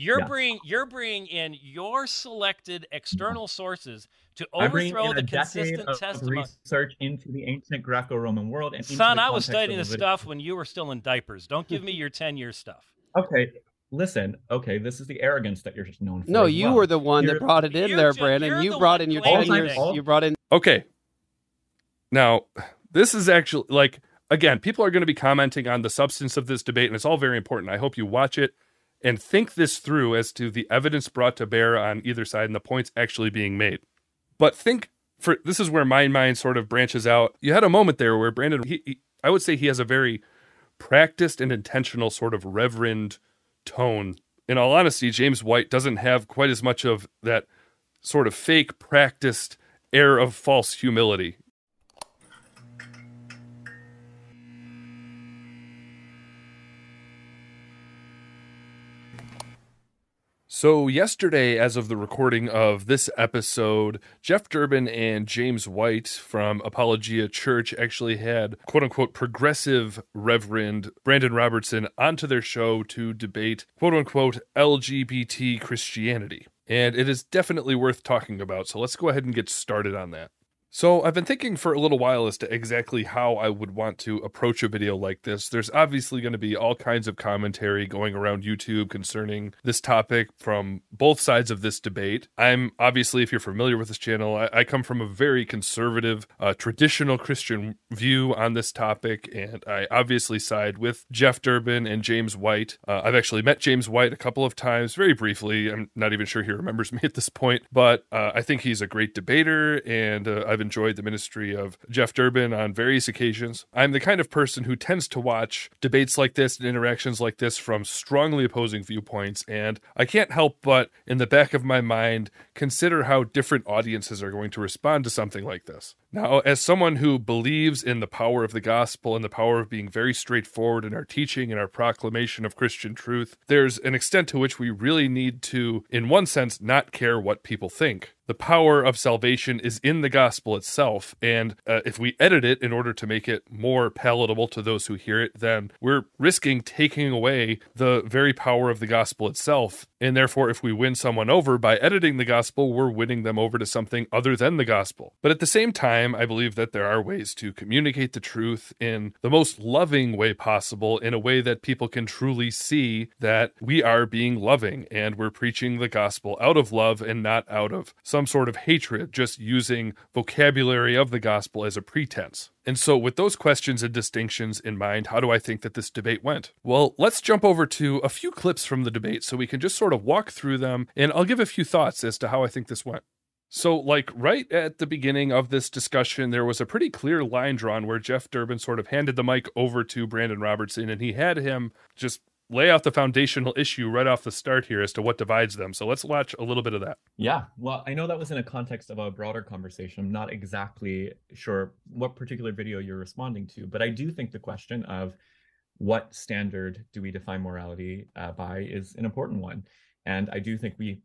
You're Yeah. bringing you're bringing in your selected external sources to overthrow the consistent of testimony. research into the ancient Greco-Roman world. And Son, I was studying of this stuff when you were still in diapers. Don't give me your 10 year stuff. Okay, listen. Okay, this is the arrogance that you're just known for. No, you well. were the one You're- that brought it in there, ju- Brandan. you're the brought in your claiming ten years. it. You brought in Okay. Now, this is actually like again, people are going to be commenting on the substance of this debate, and it's all very important. I hope you watch it and think this through as to the evidence brought to bear on either side and the points actually being made. But think for this is where my mind sort of branches out. You had a moment there where Brandan, he, he- I would say he has a very practiced and intentional sort of reverend tone. In all honesty, James White doesn't have quite as much of that sort of fake practiced air of false humility. So, yesterday, as of the recording of this episode, Jeff Durbin and James White from Apologia Church actually had quote unquote progressive Reverend Brandan Robertson onto their show to debate quote unquote LGBT Christianity. And it is definitely worth talking about. So, let's go ahead and get started on that. So, I've been thinking for a little while as to exactly how I would want to approach a video like this. There's obviously going to be all kinds of commentary going around YouTube concerning this topic from both sides of this debate. I'm obviously, if you're familiar with this channel, I, I come from a very conservative, uh, traditional Christian view on this topic, and I obviously side with Jeff Durbin and James White. Uh, I've actually met James White a couple of times, very briefly. I'm not even sure he remembers me at this point, but uh, I think he's a great debater, and uh, I've enjoyed the ministry of Jeff Durbin on various occasions. I'm the kind of person who tends to watch debates like this and interactions like this from strongly opposing viewpoints, and I can't help but, in the back of my mind, consider how different audiences are going to respond to something like this. Now, as someone who believes in the power of the gospel and the power of being very straightforward in our teaching and our proclamation of Christian truth, there's an extent to which we really need to, in one sense, not care what people think. The power of salvation is in the gospel itself, and uh, if we edit it in order to make it more palatable to those who hear it, then we're risking taking away the very power of the gospel itself. And therefore, if we win someone over by editing the gospel, we're winning them over to something other than the gospel. But at the same time, I believe that there are ways to communicate the truth in the most loving way possible, in a way that people can truly see that we are being loving and we're preaching the gospel out of love and not out of some sort of hatred, just using vocabulary of the gospel as a pretense. And so, with those questions and distinctions in mind, how do I think that this debate went? Well, let's jump over to a few clips from the debate so we can just sort of walk through them, and I'll give a few thoughts as to how I think this went. So, like right at the beginning of this discussion, there was a pretty clear line drawn where Jeff Durbin sort of handed the mic over to Brandan Robertson and he had him just lay out the foundational issue right off the start here as to what divides them. So, let's watch a little bit of that. Yeah, well, I know that was in a context of a broader conversation. I'm not exactly sure what particular video you're responding to, but I do think the question of what standard do we define morality uh, by is an important one. And I do think we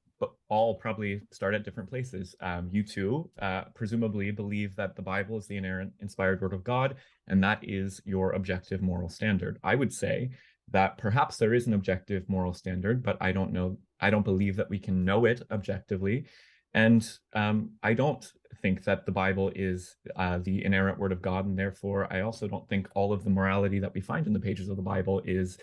all probably start at different places. Um, you two uh, presumably believe that the Bible is the inerrant, inspired word of God, and that is your objective moral standard. I would say that perhaps there is an objective moral standard, but I don't know. I don't believe that we can know it objectively. And um, I don't think that the Bible is uh, the inerrant word of God. And therefore, I also don't think all of the morality that we find in the pages of the Bible is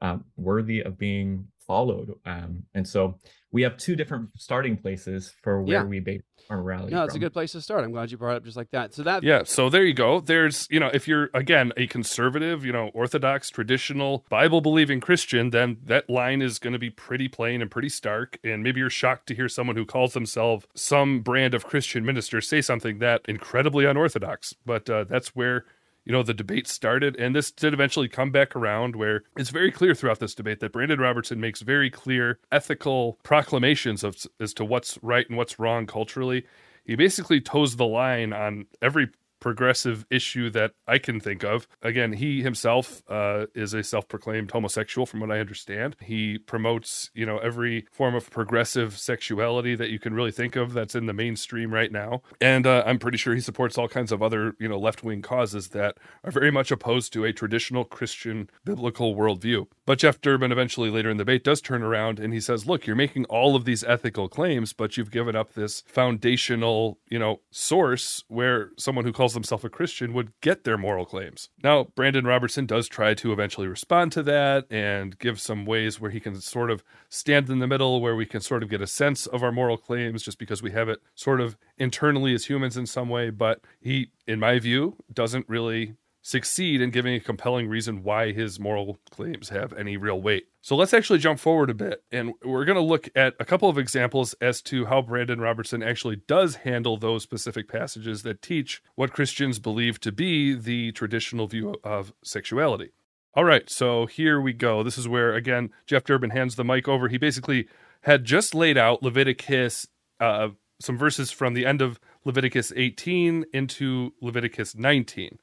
um, worthy of being followed. Um, and so we have two different starting places for where Yeah. we base our rally. no, it's a good place to start. I'm glad you brought it up just like that. So that Yeah, so there you go. There's, you know, if you're again a conservative, you know, orthodox, traditional, Bible believing Christian, then that line is going to be pretty plain and pretty stark. And maybe you're shocked to hear someone who calls themselves some brand of Christian minister say something that incredibly unorthodox. But uh, that's where you know the debate started and this did eventually come back around where it's very clear throughout this debate that brandan robertson makes very clear ethical proclamations of as to what's right and what's wrong culturally. He basically toes the line on every progressive issue that I can think of. Again, he himself uh, is a self-proclaimed homosexual, from what I understand. He promotes, you know, every form of progressive sexuality that you can really think of that's in the mainstream right now, and uh, I'm pretty sure he supports all kinds of other, you know, left-wing causes that are very much opposed to a traditional Christian biblical worldview. But Jeff Durbin eventually later in the debate does turn around and he says, "Look, you're making all of these ethical claims, but you've given up this foundational, you know, source where someone who calls calls himself a Christian would get their moral claims. Now, Brandan Robertson does try to eventually respond to that and give some ways where he can sort of stand in the middle, where we can sort of get a sense of our moral claims just because we have it sort of internally as humans in some way. But he, in my view, doesn't really succeed in giving a compelling reason why his moral claims have any real weight. So let's actually jump forward a bit and we're going to look at a couple of examples as to how Brandan Robertson actually does handle those specific passages that teach what Christians believe to be the traditional view of sexuality. All right, so here we go. This is where, again, Jeff Durbin hands the mic over. He basically had just laid out Leviticus, uh, some verses from the end of Leviticus 18 into Leviticus 19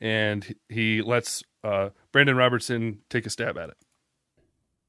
and he lets uh, Brandan Robertson take a stab at it.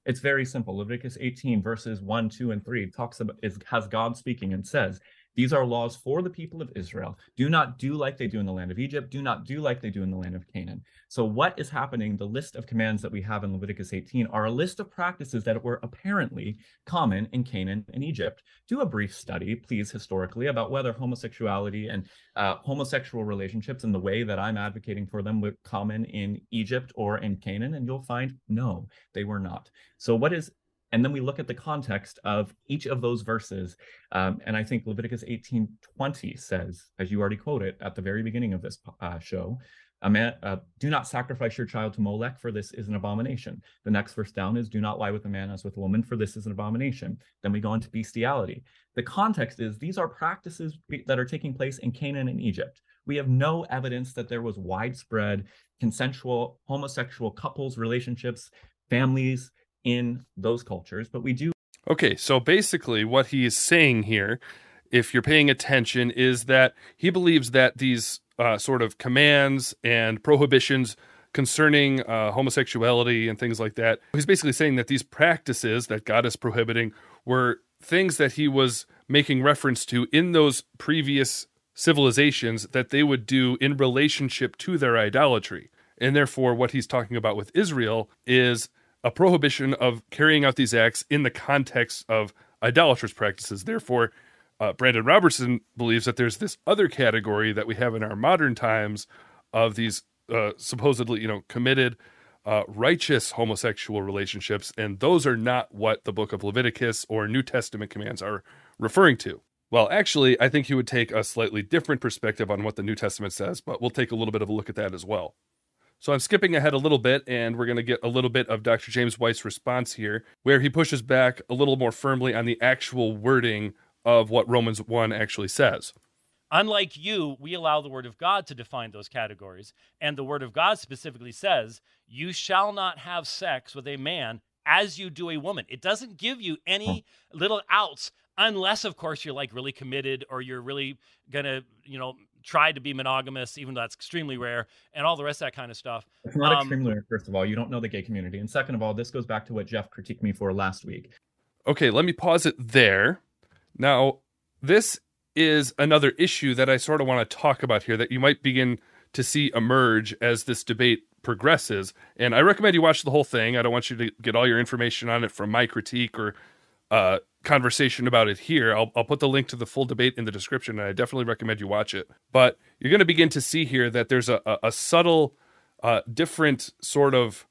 It's very simple. Leviticus 18 verses 1, 2, and 3 talks about is has God speaking and says, these are laws for the people of Israel. Do not do like they do in the land of Egypt. Do not do like they do in the land of Canaan. So, what is happening? The list of commands that we have in Leviticus 18 are a list of practices that were apparently common in Canaan and Egypt. Do a brief study, please, historically, about whether homosexuality and uh, homosexual relationships and the way that I'm advocating for them were common in Egypt or in Canaan, and you'll find no, they were not. So, what is and then we look at the context of each of those verses. Um, and I think Leviticus 18:20 says, as you already quoted at the very beginning of this uh, show, man, uh, do not sacrifice your child to Molech, for this is an abomination. The next verse down is, do not lie with a man as with a woman, for this is an abomination. Then we go into bestiality. The context is these are practices that are taking place in Canaan and Egypt. We have no evidence that there was widespread consensual homosexual couples, relationships, families in those cultures, but we do. Okay, so basically, what he is saying here, if you're paying attention, is that he believes that these uh, sort of commands and prohibitions concerning uh, homosexuality and things like that, he's basically saying that these practices that God is prohibiting were things that he was making reference to in those previous civilizations that they would do in relationship to their idolatry. And therefore, what he's talking about with Israel is a prohibition of carrying out these acts in the context of idolatrous practices. Therefore, uh, Brandan Robertson believes that there's this other category that we have in our modern times of these uh, supposedly, you know, committed, uh, righteous homosexual relationships, and those are not what the Book of Leviticus or New Testament commands are referring to. Well, actually, I think he would take a slightly different perspective on what the New Testament says, but we'll take a little bit of a look at that as well. So I'm skipping ahead a little bit, and we're going to get a little bit of Dr. James White's response here, where he pushes back a little more firmly on the actual wording of what Romans 1 actually says. Unlike you, we allow the Word of God to define those categories. And the Word of God specifically says, You shall not have sex with a man as you do a woman. It doesn't give you any little outs unless of course you're like really committed or you're really gonna you know try to be monogamous even though that's extremely rare and all the rest of that kind of stuff. It's not um, extremely rare first of all you don't know the gay community. And second of all this goes back to what jeff critiqued me for last week. Okay let me pause it there. Now this is another issue that i sort of want to talk about here that you might begin to see emerge as this debate progresses. And i recommend you watch the whole thing. I don't want you to get all your information on it from my critique or uh, conversation about it here. I'll, I'll put the link to the full debate in the description, and I definitely recommend you watch it. But you're going to begin to see here that there's a, a, a subtle, uh, different sort of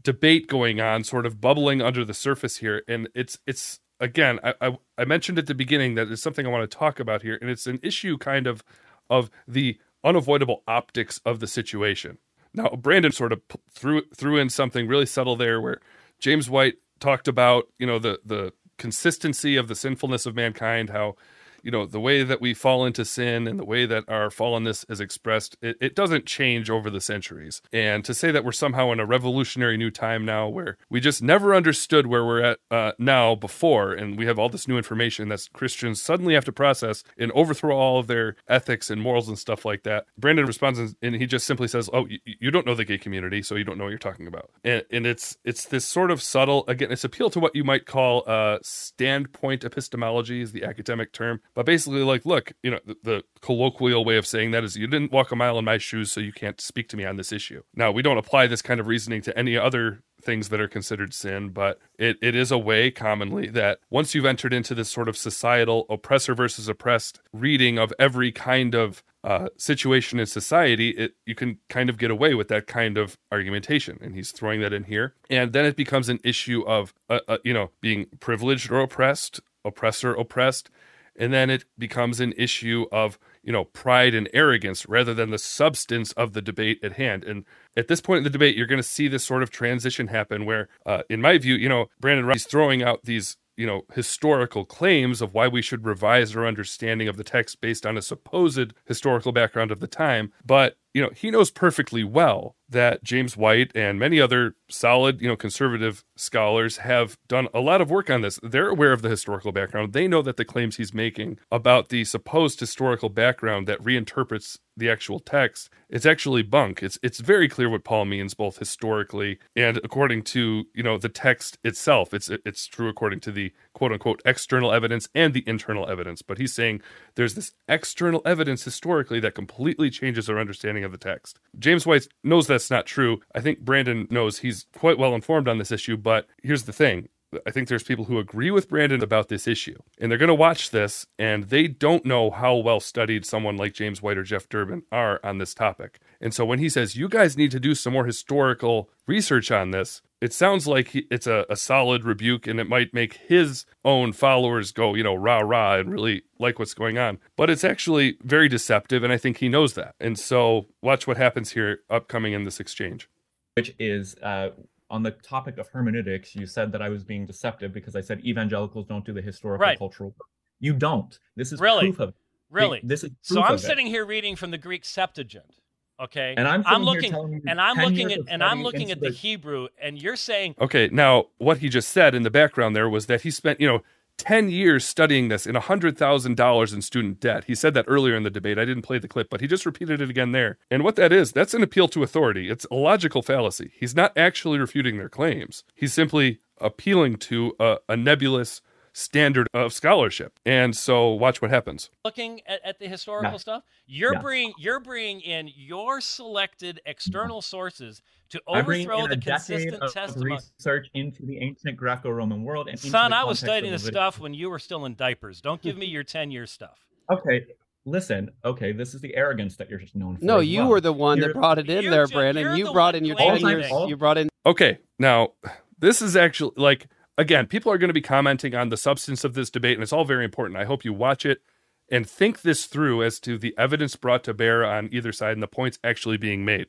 debate going on, sort of bubbling under the surface here, and it's it's again, I, I, I mentioned at the beginning that something I want to talk about here, and it's an issue kind of of the unavoidable optics of the situation. Now, Brandan sort of threw threw in something really subtle there, where James White talked about, you know, the the consistency of the sinfulness of mankind, how you know, the way that we fall into sin and the way that our fallenness is expressed, it, it doesn't change over the centuries. And to say that we're somehow in a revolutionary new time now where we just never understood where we're at uh, now before, and we have all this new information that Christians suddenly have to process and overthrow all of their ethics and morals and stuff like that. Brandan responds and he just simply says, "Oh, you, you don't know the gay community, so you don't know what you're talking about." And, and it's it's this sort of subtle again, it's appeal to what you might call uh, standpoint epistemology is the academic term, but basically like, look, you know, the, the colloquial way of saying that is you didn't walk a mile in my shoes, so you can't speak to me on this issue. Now, we don't apply this kind of reasoning to any other things that are considered sin, but it, it is a way commonly that once you've entered into this sort of societal oppressor versus oppressed reading of every kind of uh, situation in society, it you can kind of get away with that kind of argumentation, and he's throwing that in here, and then it becomes an issue of uh, uh, you know being privileged or oppressed, oppressor oppressed, and then it becomes an issue of you know pride and arrogance rather than the substance of the debate at hand. And at this point in the debate you're going to see this sort of transition happen where uh, in my view you know brandan Ross is throwing out these you know historical claims of why we should revise our understanding of the text based on a supposed historical background of the time. But you know he knows perfectly well that James White and many other solid, you know, conservative scholars have done a lot of work on this. They're aware of the historical background. They know that the claims he's making about the supposed historical background that reinterprets the actual text, it's actually bunk. It's it's very clear what Paul means both historically and according to, you know, the text itself. It's it's true according to the quote unquote external evidence and the internal evidence. But he's saying there's this external evidence historically that completely changes our understanding of the text. James White knows that's not true. I think Brandan knows he's quite well informed on this issue, but here's the thing. I think there's people who agree with Brandan about this issue, and they're going to watch this, and they don't know how well studied someone like James White or Jeff Durbin are on this topic. And so when he says, you guys need to do some more historical research on this, it sounds like he, it's a, a, solid rebuke and it might make his own followers go, you know, rah, rah, and really like what's going on. But it's actually very deceptive, and I think he knows that. And so watch what happens here upcoming in this exchange. Which is uh, on the topic of hermeneutics, you said that I was being deceptive because I said evangelicals don't do the historical right. cultural work. You don't. This is really? proof of it. Really? This is so I'm it. sitting here reading from the Greek Septuagint Okay. And I'm, I'm looking and I'm looking at and I'm looking at the, the Hebrew and you're saying Okay, now what he just said in the background there was that he spent, you know, 10 years studying this in $100,000 in student debt. He said that earlier in the debate. I didn't play the clip, but he just repeated it again there. And what that is, that's an appeal to authority. It's a logical fallacy. He's not actually refuting their claims. He's simply appealing to a, a nebulous standard of scholarship. And so watch what happens. Looking at, at the historical yeah. stuff, you're yeah. bringing you're bringing in your selected external yeah. sources to overthrow the consistent testimony. Research into the ancient Greco-Roman world. And Son, I was studying this stuff when you were still in diapers. Don't give me your ten year stuff. Okay, listen, okay, this is the arrogance that you're just known for. No, you well. were the one you're, that brought it in there, Brandan. You brought in your 10 years. You brought in. Okay, now, this is actually like, again, people are going to be commenting on the substance of this debate, and it's all very important. I hope you watch it and think this through as to the evidence brought to bear on either side and the points actually being made.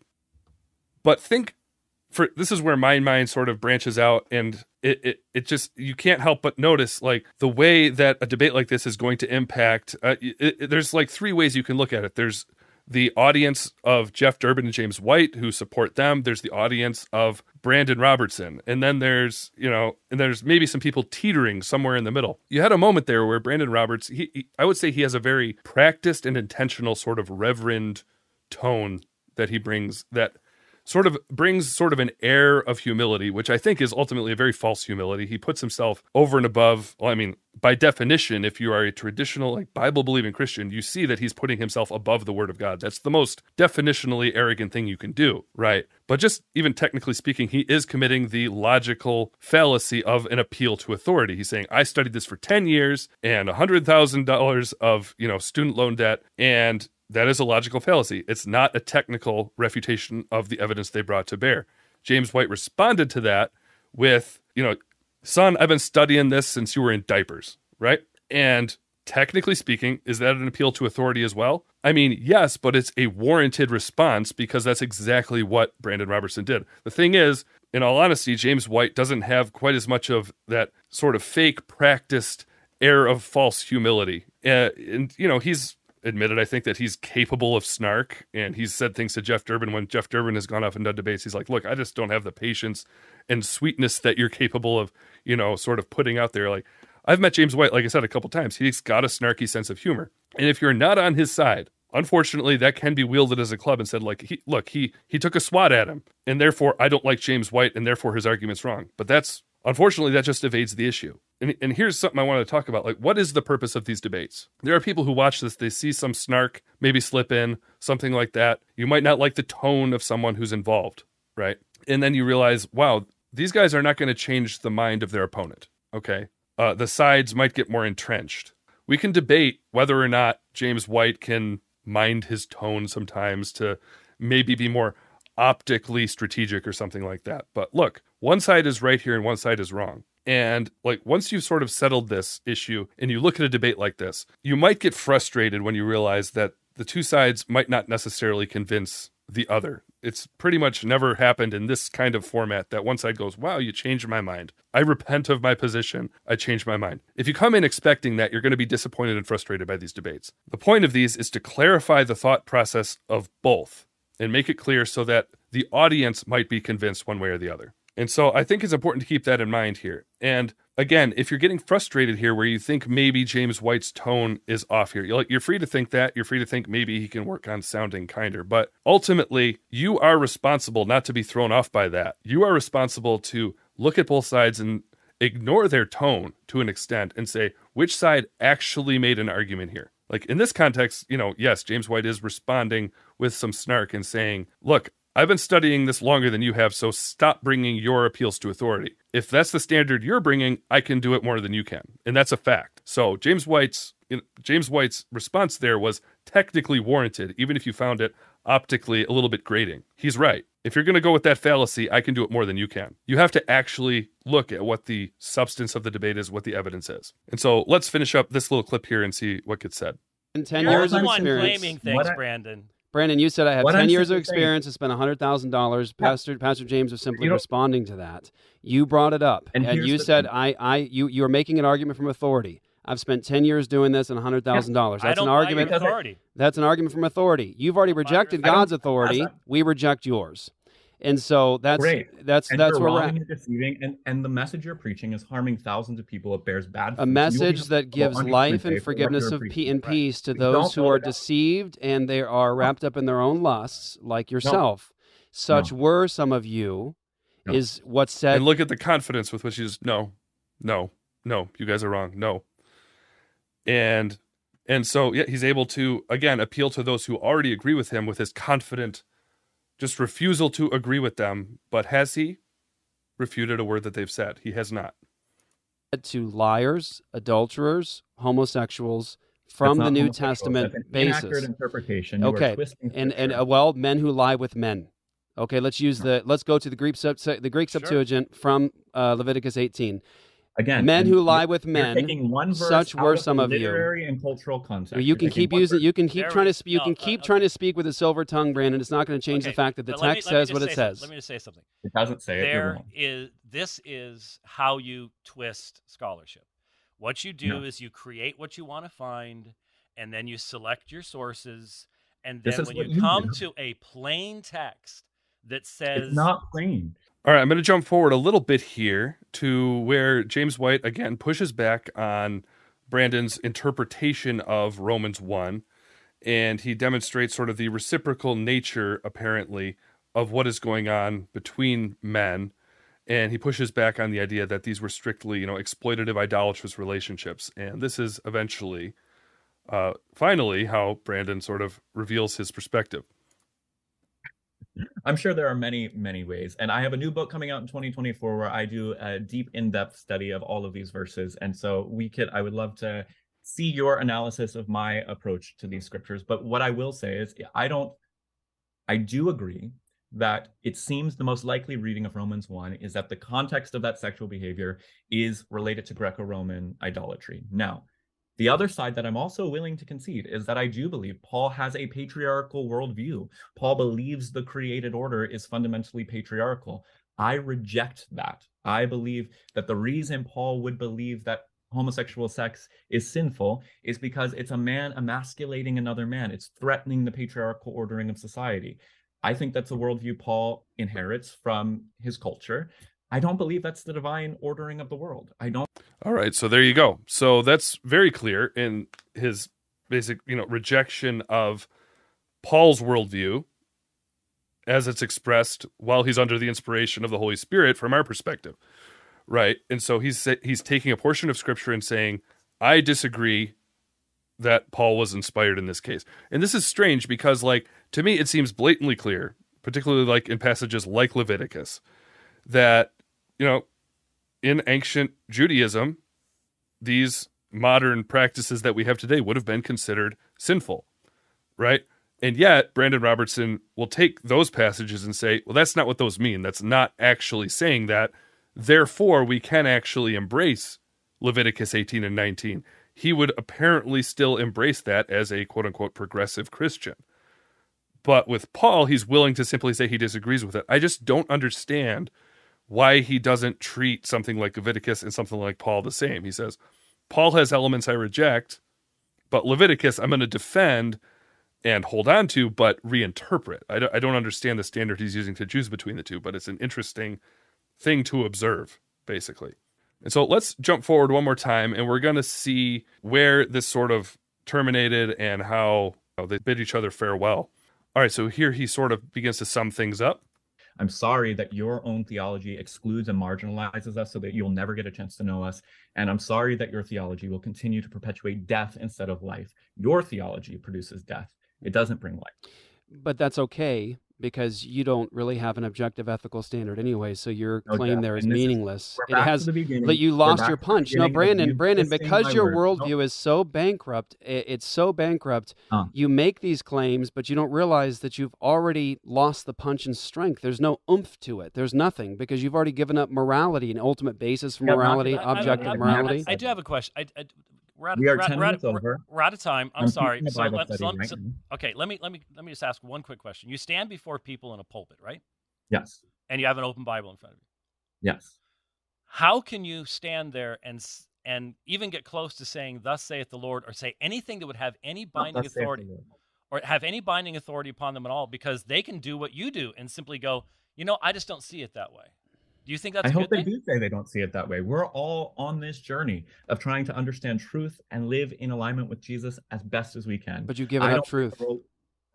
But think for this is where my mind sort of branches out and it, it, it just you can't help but notice like the way that a debate like this is going to impact uh, it, it, there's like three ways you can look at it there's the audience of Jeff Durbin and James White who support them. There's the audience of Brandan Robertson. And then there's, you know, and there's maybe some people teetering somewhere in the middle. You had a moment there where Brandan Roberts, he, he I would say he has a very practiced and intentional sort of reverend tone that he brings that sort of brings sort of an air of humility, which I think is ultimately a very false humility. He puts himself over and above. Well, I mean, by definition, if you are a traditional, like Bible believing Christian, you see that he's putting himself above the word of God. That's the most definitionally arrogant thing you can do, right? But just even technically speaking, he is committing the logical fallacy of an appeal to authority. He's saying, I studied this for 10 years and $100,000 of, you know, student loan debt. And that is a logical fallacy. It's not a technical refutation of the evidence they brought to bear. James White responded to that with, you know, son, I've been studying this since you were in diapers, right? And technically speaking, is that an appeal to authority as well? I mean, yes, but it's a warranted response because that's exactly what Brandan Robertson did. The thing is, in all honesty, James White doesn't have quite as much of that sort of fake practiced air of false humility. Uh, and, you know, he's admitted, I think, that he's capable of snark. And he's said things to Jeff Durbin when Jeff Durbin has gone off and done debates. He's like, look, I just don't have the patience and sweetness that you're capable of, you know, sort of putting out there. Like, I've met James White, like I said, a couple times. He's got a snarky sense of humor. And if you're not on his side, unfortunately, that can be wielded as a club and said, like, he, look, he he took a swat at him, and therefore I don't like James White, and therefore his argument's wrong. But that's unfortunately that just evades the issue. And, and here's something I want to talk about. Like, what is the purpose of these debates? There are people who watch this, they see some snark, maybe slip in, something like that. You might not like the tone of someone who's involved, right? And then you realize, wow, these guys are not going to change the mind of their opponent. Okay. Uh, the sides might get more entrenched. We can debate whether or not James White can mind his tone sometimes to maybe be more optically strategic or something like that. But look, one side is right here and one side is wrong. And like once you've sort of settled this issue and you look at a debate like this, you might get frustrated when you realize that the two sides might not necessarily convince the other. It's pretty much never happened in this kind of format that one side goes, Wow, you changed my mind. I repent of my position. I changed my mind. If you come in expecting that, you're going to be disappointed and frustrated by these debates. The point of these is to clarify the thought process of both and make it clear so that the audience might be convinced one way or the other. And so I think it's important to keep that in mind here. And again, if you're getting frustrated here where you think maybe James White's tone is off here, you're, free to think that. You're free to think maybe he can work on sounding kinder. But ultimately, you are responsible not to be thrown off by that. You are responsible to look at both sides and ignore their tone to an extent and say which side actually made an argument here. Like in this context, you know, yes, James White is responding with some snark and saying, look, I've been studying this longer than you have, so stop bringing your appeals to authority. If that's the standard you're bringing, I can do it more than you can, and that's a fact. So James White's James White's response there was technically warranted, even if you found it optically a little bit grating. He's right. If you're going to go with that fallacy, I can do it more than you can. You have to actually look at what the substance of the debate is, what the evidence is. And so let's finish up this little clip here and see what gets said. In 10 years of experience. claiming things, Brandan. Brandan, you said I have what 10 I'm years of experience. I spent $100,000. Pastor Pastor James was simply responding to that. You brought it up. And, and you said I I you you are making an argument from authority. I've spent 10 years doing this and $100,000. That's an argument authority. That's an argument from authority. You've already rejected God's authority. We reject yours. And so that's Great. that's and that's where we're at. And deceiving, and and the message you're preaching is harming thousands of people. It bears bad. A message that gives life and forgiveness of pe- and peace to those who are deceived and they are wrapped up in their own lusts, like yourself. No. Such no. were some of you. No. Is what said. And look at the confidence with which he's no, no, no. You guys are wrong. No. And and so yeah, he's able to again appeal to those who already agree with him with his confident just refusal to agree with them. But has he refuted a word that they've said? He has not. To liars, adulterers, homosexuals from the New Testament basis. Inaccurate interpretation. okay, and and uh, well, men who lie with men. Okay, let's use the let's go to the Greek sub, the Greek Septuagint sure. from uh, Leviticus 18. Again, men who lie with men. Taking one verse such were some of you. And cultural context. You can keep using. You can keep trying to. You can keep trying to speak with a silver tongue, Brandan. It's not going to change okay, the fact that the text me, says what it says. Let me just say something. It doesn't say there it. is. This is how you twist scholarship. What you do no. is you create what you want to find, and then you select your sources, and then when you, you come do. to a plain text that says it's not plain all right, I'm going to jump forward a little bit here to where James White again pushes back on Brandan's interpretation of Romans 1 and he demonstrates sort of the reciprocal nature apparently of what is going on between men and he pushes back on the idea that these were strictly, you know, exploitative idolatrous relationships and this is eventually uh finally how Brandan sort of reveals his perspective. I'm sure there are many, many ways. And I have a new book coming out in 2024 where I do a deep, in-depth study of all of these verses. And so we could, I would love to see your analysis of my approach to these scriptures. But what I will say is I don't, I do agree that it seems the most likely reading of Romans 1 is that the context of that sexual behavior is related to Greco-Roman idolatry. Now, the other side that I'm also willing to concede is that I do believe Paul has a patriarchal worldview. Paul believes the created order is fundamentally patriarchal. I reject that. I believe that the reason Paul would believe that homosexual sex is sinful is because it's a man emasculating another man. It's threatening the patriarchal ordering of society. I think that's a worldview Paul inherits from his culture. I don't believe that's the divine ordering of the world. I don't. All right, so there you go. So that's very clear in his basic, you know, rejection of Paul's worldview as it's expressed while he's under the inspiration of the Holy Spirit from our perspective, right? And so he's he's taking a portion of Scripture and saying, "I disagree that Paul was inspired in this case." And this is strange because, like, to me, it seems blatantly clear, particularly like in passages like Leviticus, that you know, in ancient Judaism, these modern practices that we have today would have been considered sinful, right? And yet, Brandan Robertson will take those passages and say, well, that's not what those mean. That's not actually saying that. Therefore, we can actually embrace Leviticus 18 and 19. He would apparently still embrace that as a quote unquote progressive Christian. But with Paul, he's willing to simply say he disagrees with it. I just don't understand why he doesn't treat something like Leviticus and something like Paul the same. He says, Paul has elements I reject, but Leviticus I'm going to defend and hold on to, but reinterpret. I don't, I don't understand the standard he's using to choose between the two, but it's an interesting thing to observe, basically. And so let's jump forward one more time, and we're going to see where this sort of terminated and how you know, they bid each other farewell. All right, so here he sort of begins to sum things up. I'm sorry that your own theology excludes and marginalizes us so that you'll never get a chance to know us. And I'm sorry that your theology will continue to perpetuate death instead of life. Your theology produces death. It doesn't bring life. But that's okay because you don't really have an objective ethical standard anyway. So your no claim there is meaningless. Is, it has but you lost your punch. No, Brandan, Brandan, because your worldview is so bankrupt, it's so bankrupt. Huh. You make these claims, but you don't realize that you've already lost the punch and strength. There's no oomph to it. There's nothing because you've already given up morality, an ultimate basis for morality, I, objective I, I, morality. I, do have a question. I, we're out, we are we're, 10 we're, minutes over. We're out of time. I'm, I'm sorry. So, let, so, right so, okay, let me let me let me just ask one quick question. You stand before people in a pulpit, right? Yes. And you have an open Bible in front of you. Yes. How can you stand there and and even get close to saying "Thus saith the Lord" or say anything that would have any binding authority or have any binding authority upon them at all? Because they can do what you do and simply go, you know, I just don't see it that way. Do you think that's? I hope they do say they don't see it that way. We're all on this journey of trying to understand truth and live in alignment with Jesus as best as we can. But you give up truth.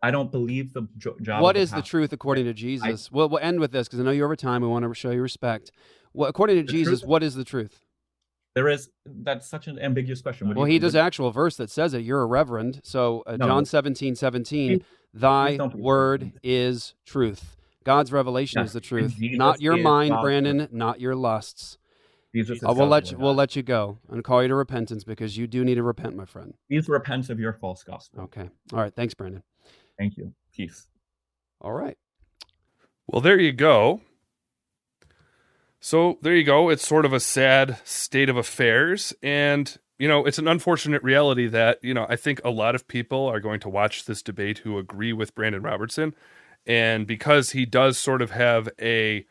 I don't believe the job. What is the truth according to Jesus? I, well, we'll end with this because I know you're over time. We want to show you respect. Well, according to Jesus, truth, what is the truth? There is. That's such an ambiguous question. What well, he does actual verse that says it. You're a reverend. So uh, no, John 17, 17, thy word is truth. God's revelation is the truth, not your mind, Brandan, not your lusts. Jesus uh, we'll let you, we'll let you go and call you to repentance because you do need to repent, my friend. Please repent of your false gospel. Okay. All right. Thanks, Brandan. Thank you. Peace. All right. Well, there you go. So there you go. It's sort of a sad state of affairs. And, you know, it's an unfortunate reality that, you know, I think a lot of people are going to watch this debate who agree with Brandan Robertson and because he does sort of have a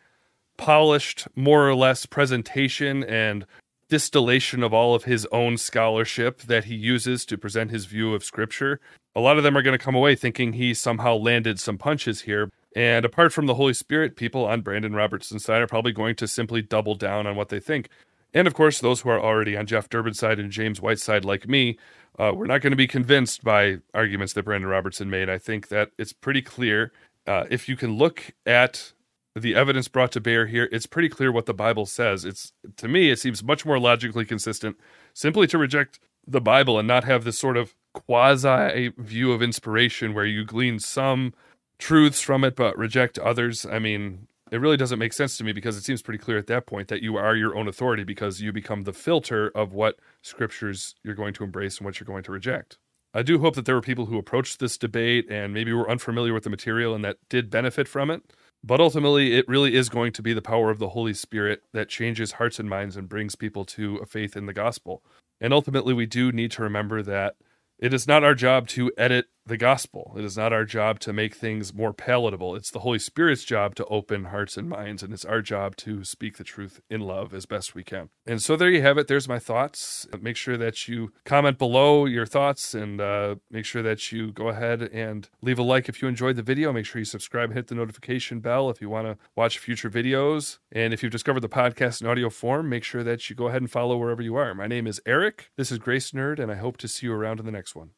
polished, more or less, presentation and distillation of all of his own scholarship that he uses to present his view of scripture, a lot of them are going to come away thinking he somehow landed some punches here. And apart from the Holy Spirit, people on Brandan Robertson's side are probably going to simply double down on what they think. And of course, those who are already on Jeff Durbin's side and James White's side, like me, uh, we're not going to be convinced by arguments that Brandan Robertson made. I think that it's pretty clear uh, if you can look at the evidence brought to bear here, it's pretty clear what the Bible says. It's to me, it seems much more logically consistent simply to reject the Bible and not have this sort of quasi view of inspiration where you glean some truths from it but reject others. I mean, it really doesn't make sense to me because it seems pretty clear at that point that you are your own authority because you become the filter of what scriptures you're going to embrace and what you're going to reject. I do hope that there were people who approached this debate and maybe were unfamiliar with the material and that did benefit from it. But ultimately, it really is going to be the power of the Holy Spirit that changes hearts and minds and brings people to a faith in the gospel. And ultimately, we do need to remember that it is not our job to edit the gospel. It is not our job to make things more palatable. It's the Holy Spirit's job to open hearts and minds, and it's our job to speak the truth in love as best we can. And so there you have it. There's my thoughts. Make sure that you comment below your thoughts and uh, make sure that you go ahead and leave a like if you enjoyed the video. Make sure you subscribe, hit the notification bell if you want to watch future videos. And if you've discovered the podcast in audio form, make sure that you go ahead and follow wherever you are. My name is Eric. This is Grace Nerd, and I hope to see you around in the next one.